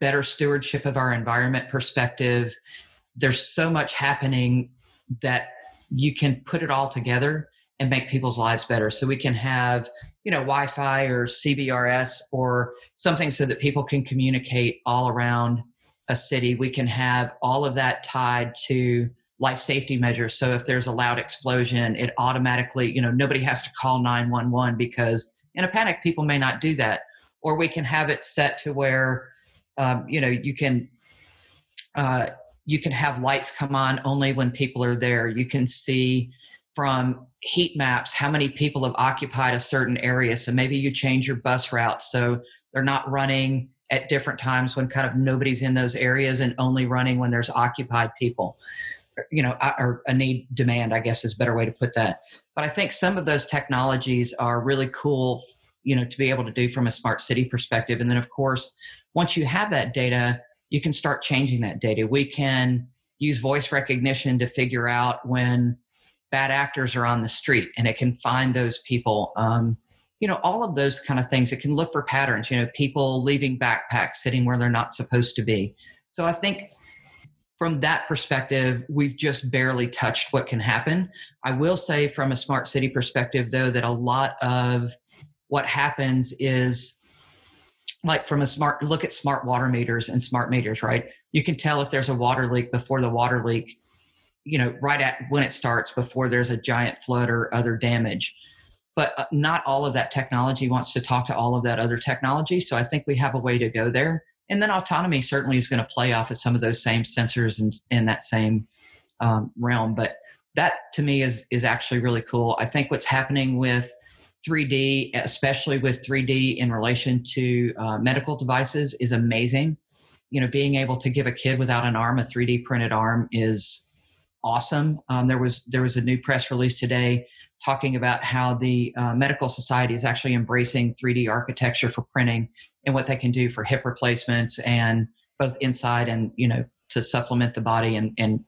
better stewardship of our environment perspective there's so much happening that you can put it all together and make people's lives better. So we can have you know wi-fi or cbrs or something so that people can communicate all around a city. We can have all of that tied to life safety measures. So if there's a loud explosion it automatically you know nobody has to call 911 because in a panic people may not do that. Or we can have it set to where um, you know you can uh, you can have lights come on only when people are there. You can see from heat maps how many people have occupied a certain area. So maybe you change your bus route so they're not running at different times when kind of nobody's in those areas and only running when there's occupied people. You know or a need demand i guess is a better way to put that. But i think some of those technologies are really cool you know to be able to do from a smart city perspective. And then of course once you have that data you can start changing that data. We can use voice recognition to figure out when bad actors are on the street and it can find those people. Um, you know, all of those kind of things. It can look for patterns, you know, people leaving backpacks sitting where they're not supposed to be. So I think from that perspective, we've just barely touched what can happen. I will say, from a smart city perspective, though, that a lot of what happens is like from a smart look at smart water meters and smart meters, right? You can tell if there's a water leak before the water leak, you know, right at when it starts before there's a giant flood or other damage. But uh, not all of that technology wants to talk to all of that other technology. So I think we have a way to go there and then autonomy certainly is going to play off of some of those same sensors and in that same um, realm but that to me is is actually really cool i think what's happening with 3d especially with 3d in relation to uh, medical devices is amazing you know being able to give a kid without an arm a 3d printed arm is awesome. Um, there was there was a new press release today talking about how the uh, medical society is actually embracing 3d architecture for printing and what they can do for hip replacements and both inside and you know to supplement the body and and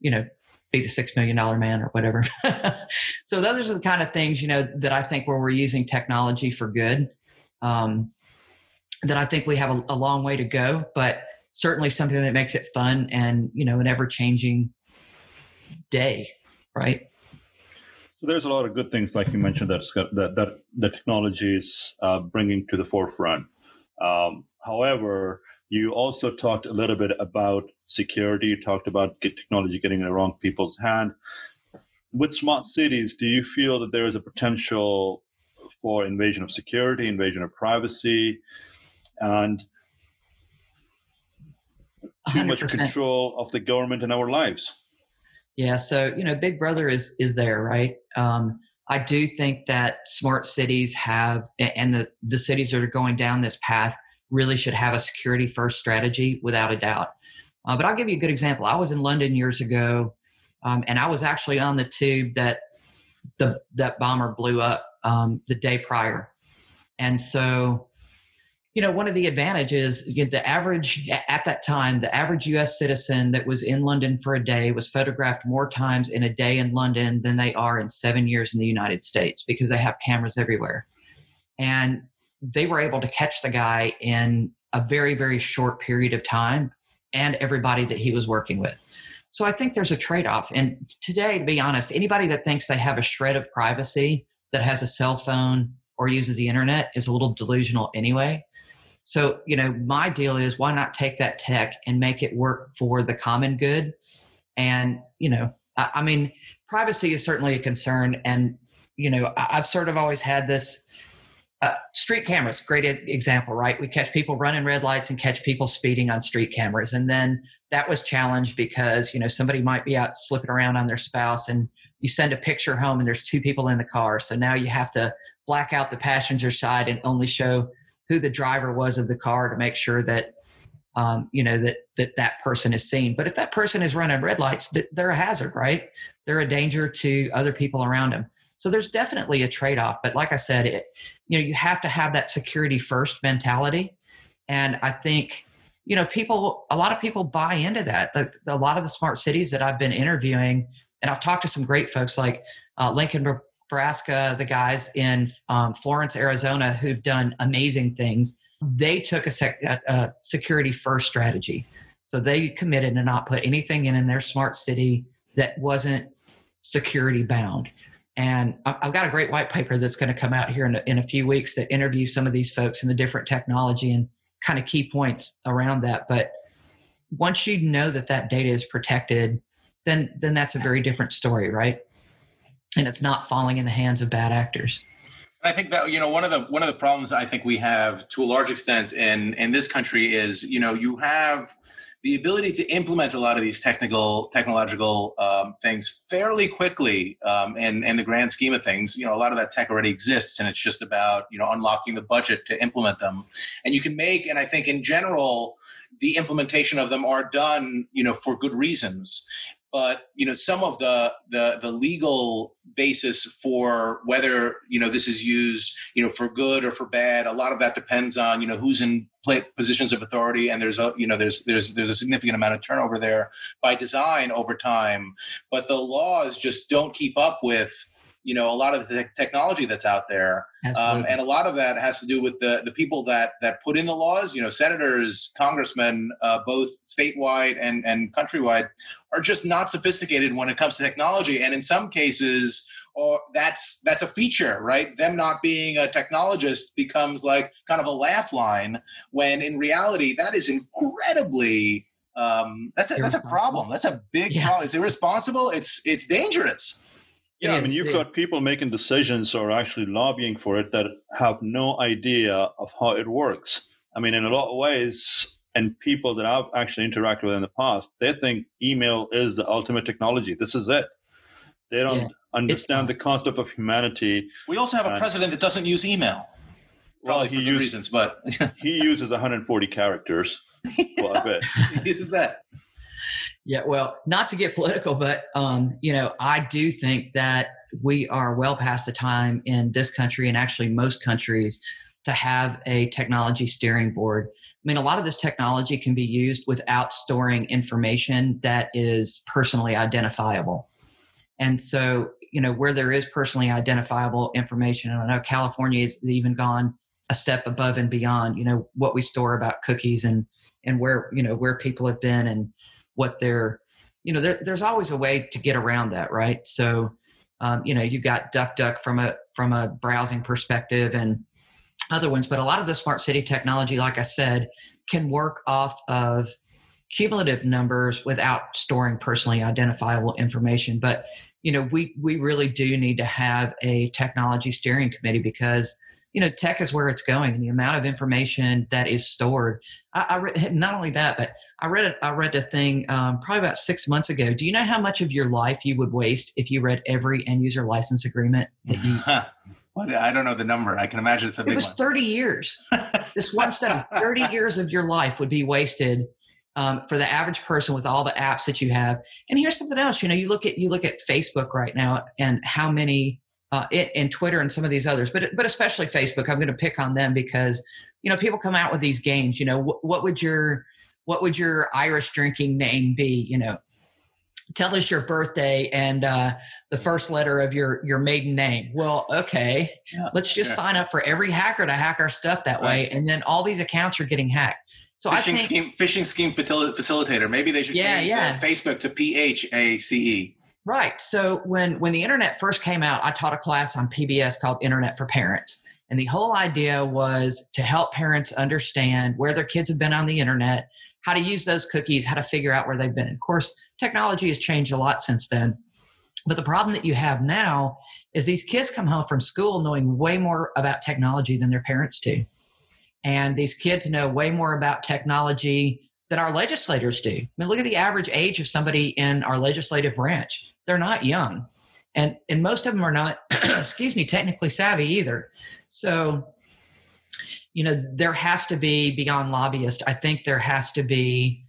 you know be the six million dollar man or whatever. So those are the kind of things you know that i think where we're using technology for good um, that i think we have a, a long way to go but certainly something that makes it fun and you know an ever changing day right so there's a lot of good things like you mentioned that that that the technology is uh, bringing to the forefront um, however, you also talked a little bit about security. You talked about get technology getting in the wrong people's hand. With smart cities, do you feel that there is a potential for invasion of security, invasion of privacy, and too 100%. much control of the government in our lives? Yeah, so you know, Big Brother is is there, right? Um, I do think that smart cities have, and the, the cities that are going down this path really should have a security first strategy without a doubt. Uh, but I'll give you a good example. I was in London years ago, um, and I was actually on the tube that the that bomber blew up um, the day prior, and so you know, one of the advantages, you know, the average at that time, the average U.S. citizen that was in London for a day was photographed more times in a day in London than they are in seven years in the United States because they have cameras everywhere, and they were able to catch the guy in a very very short period of time and everybody that he was working with. So I think there's a trade-off. And today, to be honest, anybody that thinks they have a shred of privacy that has a cell phone or uses the internet is a little delusional anyway so, you know, my deal is why not take that tech and make it work for the common good? And, you know, I, I mean, privacy is certainly a concern. And, you know, I, have sort of always had this uh, street cameras, great example, right? We catch people running red lights and catch people speeding on street cameras. And then that was challenged because, you know, somebody might be out slipping around on their spouse and you send a picture home and there's two people in the car. So now you have to black out the passenger side and only show who the driver was of the car to make sure that um, you know that that that person is seen. But if that person is running red lights, they're a hazard, right? They're a danger to other people around them. So there's definitely a trade-off. But like I said, it you know you have to have that security first mentality, and I think you know people a lot of people buy into that. The, a lot of the smart cities that I've been interviewing, and I've talked to some great folks like uh, Lincoln Nebraska, the guys in um, Florence, Arizona, who've done amazing things, they took a, sec- a, security first strategy. So they committed to not put anything in in their smart city that wasn't security bound. And I've got a great white paper that's going to come out here in a, in a few weeks that interviews some of these folks and the different technology and kind of key points around that. But once you know that that data is protected, then then that's a very different story, right? And it's not falling in the hands of bad actors. I think that you know one of the one of the problems I think we have to a large extent in in this country is you know you have the ability to implement a lot of these technical technological um, things fairly quickly um, and in the grand scheme of things. You know a lot of that tech already exists and it's just about you know unlocking the budget to implement them. And you can make and i think in general the implementation of them are done you know for good reasons but you know some of the the the legal basis for whether you know this is used you know for good or for bad a lot of that depends on you know who's in positions of authority and there's a you know there's there's there's a significant amount of turnover there by design over time. But the laws just don't keep up with you know a lot of the technology that's out there um, and a lot of that has to do with the the people that that put in the laws. You know senators congressmen uh, both statewide and and countrywide are just not sophisticated when it comes to technology. And in some cases or that's that's a feature right? Them not being a technologist becomes like kind of a laugh line when in reality that is incredibly um, that's a, that's a problem. That's a big yeah. problem. It's irresponsible. It's it's dangerous yeah, I mean, you've got people making decisions or actually lobbying for it that have no idea of how it works. I mean, in a lot of ways, and people that I've actually interacted with in the past, they think email is the ultimate technology. This is it. They don't yeah. understand the concept of humanity. We also have a president that doesn't use email. Well, he uses reasons, but he uses 140 characters. Well, I bet he uses that. Yeah, well, not to get political, but um, you know, I do think that we are well past the time in this country and actually most countries to have a technology steering board. I mean, a lot of this technology can be used without storing information that is personally identifiable. And so, you know, where there is personally identifiable information, and I know California has even gone a step above and beyond, you know, what we store about cookies and and where, you know, where people have been and what they're you know there, there's always a way to get around that right? So um, you know you got duck duck from a from a browsing perspective and other ones but a lot of the smart city technology like i said can work off of cumulative numbers without storing personally identifiable information. But you know we we really do need to have a technology steering committee because you know tech is where it's going. And the amount of information that is stored I, I not only that but i read a, I read a thing um, probably about six months ago do you know how much of your life you would waste if you read every end user license agreement that you What, I don't know the number. I can imagine it's a it was 30 years. this one study, 30 years of your life would be wasted um, for the average person with all the apps that you have. And here's something else. You know, you look at you look at Facebook right now and how many uh, it and Twitter and some of these others, but but especially Facebook. I'm going to pick on them because you know people come out with these games. You know, wh- what would your what would your Irish drinking name be? You know, tell us your birthday and uh, the first letter of your your maiden name. Well, okay, yeah, let's just yeah. sign up for every hacker to hack our stuff that right. way, and then all these accounts are getting hacked. So phishing I think, scheme, phishing scheme facilitator. Maybe they should yeah, change yeah. Facebook to P H A C E. Right. So when when the internet first came out, I taught a class on PBS called Internet for Parents. And the whole idea was to help parents understand where their kids have been on the internet, how to use those cookies, how to figure out where they've been. Of course, technology has changed a lot since then. But the problem that you have now is these kids come home from school knowing way more about technology than their parents do. And these kids know way more about technology than our legislators do. I mean, look at the average age of somebody in our legislative branch they're not young and and most of them are not excuse me technically savvy either so you know there has to be beyond lobbyist i think there has to be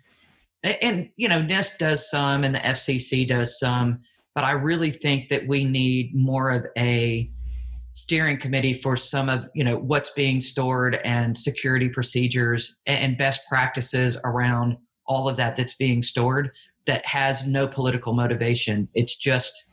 and you know nist does some and the fcc does some but i really think that we need more of a steering committee for some of you know what's being stored and security procedures and best practices around all of that that's being stored that has no political motivation. It's just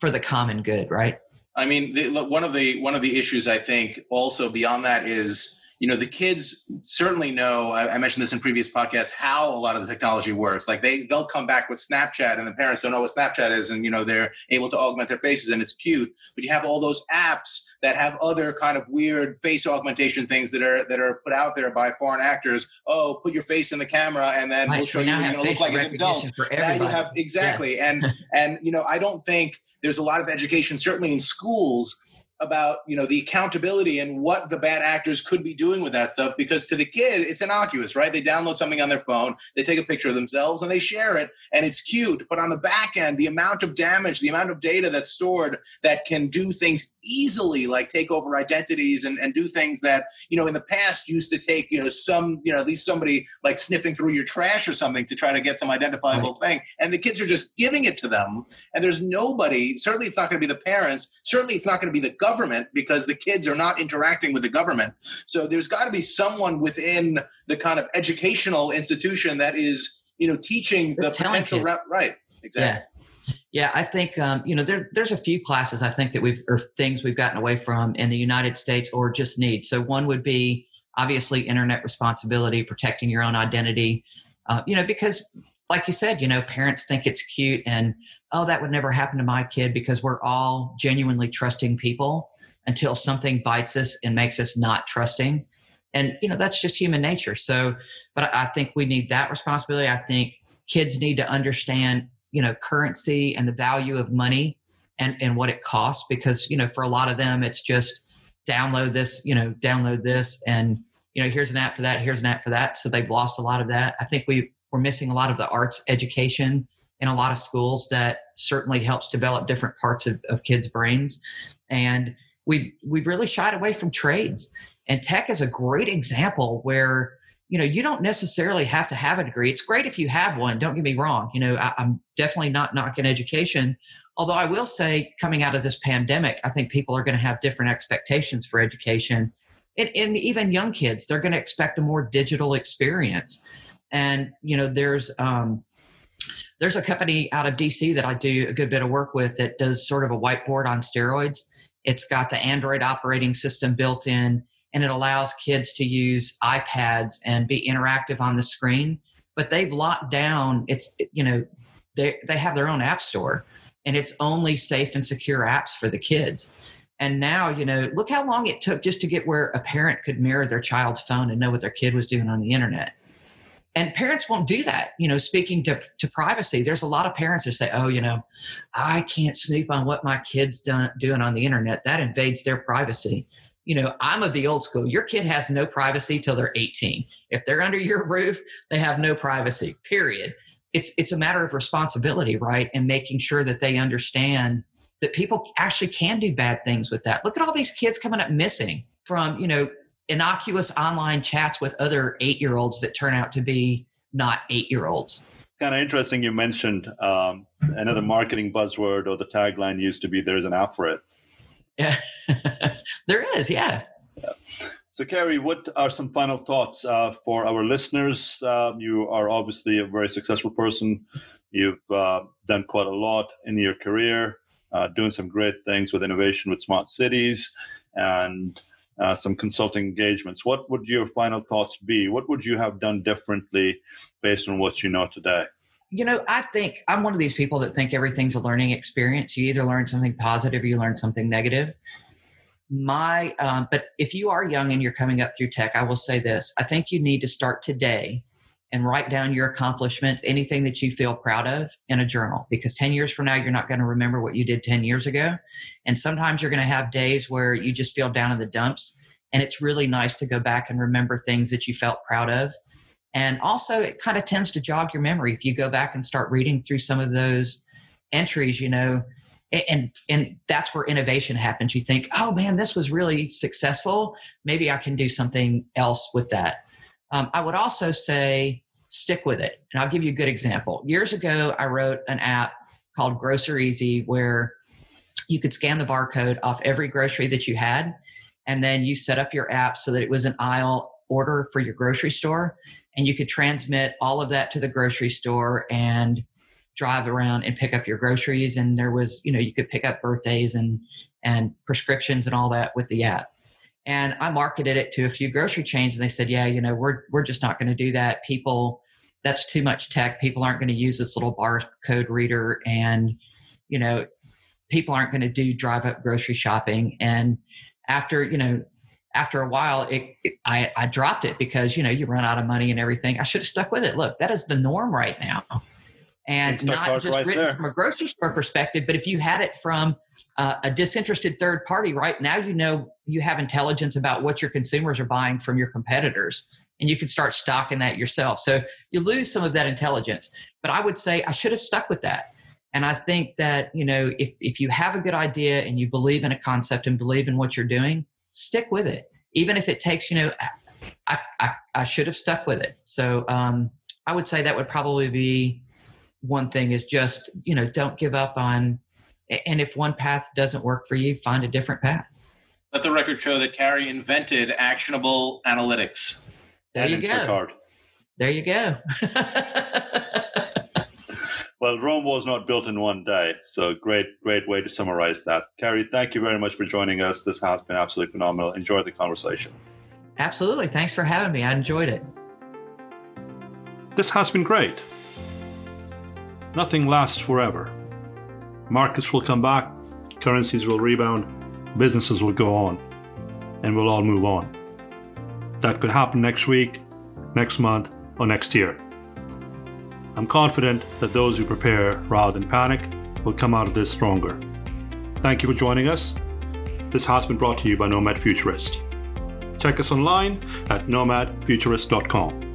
for the common good, right? I mean, the, one of the one of the issues I think also beyond that is you know the kids certainly know I, I, mentioned this in previous podcasts how a lot of the technology works. Like they they'll come back with snapchat and the parents don't know what snapchat is and you know they're able to augment their faces and it's cute. But you have all those apps that have other kind of weird face augmentation things that are that are put out there by foreign actors. Oh put your face in the camera and then right. we'll show you what you're going to look like as an adult. now you have exactly. Yeah. and and you know i don't think there's a lot of education certainly in schools about you know the accountability and what the bad actors could be doing with that stuff because to the kid it's innocuous right? They download something on their phone they take a picture of themselves and they share it and it's cute. But on the back end the amount of damage the amount of data that's stored that can do things easily like take over identities and, and do things that you know in the past used to take you know some you know at least somebody like sniffing through your trash or something to try to get some identifiable right. thing. And the kids are just giving it to them. And there's nobody certainly it's not going to be the parents certainly it's not going to be the government because the kids are not interacting with the government. So there's got to be someone within the kind of educational institution that is, you know, teaching the potential rep. Right. Exactly. Yeah. Yeah, I think um, you know there, there's a few classes I think that we've or things we've gotten away from in the United States or just need. So one would be obviously internet responsibility, protecting your own identity. Uh, you know, because like you said, you know, parents think it's cute and oh, that would never happen to my kid because we're all genuinely trusting people until something bites us and makes us not trusting. And, you know, that's just human nature. So, but I think we need that responsibility. I think kids need to understand, you know, currency and the value of money and, and what it costs because, you know, for a lot of them, it's just download this, you know, download this and, you know, here's an app for that, here's an app for that. So they've lost a lot of that. I think we, we're missing a lot of the arts education in a lot of schools that certainly helps develop different parts of, of kids' brains. And we've we've really shied away from trades. And tech is a great example where you know you don't necessarily have to have a degree. It's great if you have one. Don't get me wrong. You know I, I'm definitely not knocking education. Although I will say, coming out of this pandemic, I think people are going to have different expectations for education. And, and even young kids, they're going to expect a more digital experience. And you know, there's um, there's a company out of DC that I do a good bit of work with that does sort of a whiteboard on steroids. It's got the Android operating system built in, and it allows kids to use iPads and be interactive on the screen. But they've locked down. It's you know they they have their own app store, and it's only safe and secure apps for the kids. And now, you know, look how long it took just to get where a parent could mirror their child's phone and know what their kid was doing on the internet and parents won't do that you know speaking to, to privacy. There's a lot of parents who say oh you know i can't snoop on what my kid's done, doing on the internet. That invades their privacy. You know i'm of the old school. Your kid has no privacy till they're 18 if they're under your roof they have no privacy period. It's it's a matter of responsibility right? And making sure that they understand that people actually can do bad things with that. Look at all these kids coming up missing from you know innocuous online chats with other eight year olds that turn out to be not eight year olds. Kind of interesting you mentioned um, another marketing buzzword or the tagline used to be there's an app for it. Yeah, there is, yeah. yeah. So, Carrie, what are some final thoughts uh, for our listeners? Uh, you are obviously a very successful person. You've uh, done quite a lot in your career, uh, doing some great things with innovation with smart cities. And uh, some consulting engagements. What would your final thoughts be? What would you have done differently based on what you know today? You know, I think I'm one of these people that think everything's a learning experience. You either learn something positive or you learn something negative. My, um, but if you are young and you're coming up through tech, I will say this: I think you need to start today and write down your accomplishments, anything that you feel proud of in a journal. Because 10 years from now, you're not going to remember what you did 10 years ago. And sometimes you're going to have days where you just feel down in the dumps. And it's really nice to go back and remember things that you felt proud of. And also, it kind of tends to jog your memory if you go back and start reading through some of those entries, you know. And and that's where innovation happens. You think, oh man, this was really successful. Maybe I can do something else with that. Um, I would also say stick with it. And I'll give you a good example. Years ago, I wrote an app called Grocer Easy where you could scan the barcode off every grocery that you had. And then you set up your app so that it was an aisle order for your grocery store. And you could transmit all of that to the grocery store and drive around and pick up your groceries. And there was, you know, you could pick up birthdays and and prescriptions and all that with the app. And I marketed it to a few grocery chains, and they said, "Yeah, you know, we're we're just not going to do that. People, that's too much tech. People aren't going to use this little barcode reader, and you know, people aren't going to do drive up grocery shopping." And after you know, after a while, it, it, I I dropped it because you know you run out of money and everything. I should have stuck with it. Look, that is the norm right now. And not just right written there. from a grocery store perspective, but if you had it from uh, a disinterested third party, right now you know you have intelligence about what your consumers are buying from your competitors, and you can start stocking that yourself. So you lose some of that intelligence. But I would say I should have stuck with that. And I think that you know if if you have a good idea and you believe in a concept and believe in what you're doing, stick with it, even if it takes you know. I, I, I should have stuck with it. So um, I would say that would probably be one thing is just you know don't give up on and if one path doesn't work for you find a different path. Let the record show that Carrie invented actionable analytics. There you go. there you go. Well rome was not built in one day so great great way to summarize that. Carrie, thank you very much for joining us. This has been absolutely phenomenal. Enjoy the conversation. Absolutely. Thanks for having me. I enjoyed it. This has been great Nothing lasts forever. Markets will come back, currencies will rebound, businesses will go on, and we'll all move on. That could happen next week, next month, or next year. I'm confident that those who prepare rather than panic will come out of this stronger. Thank you for joining us. This has been brought to you by Nomad Futurist. Check us online at nomadfuturist.com.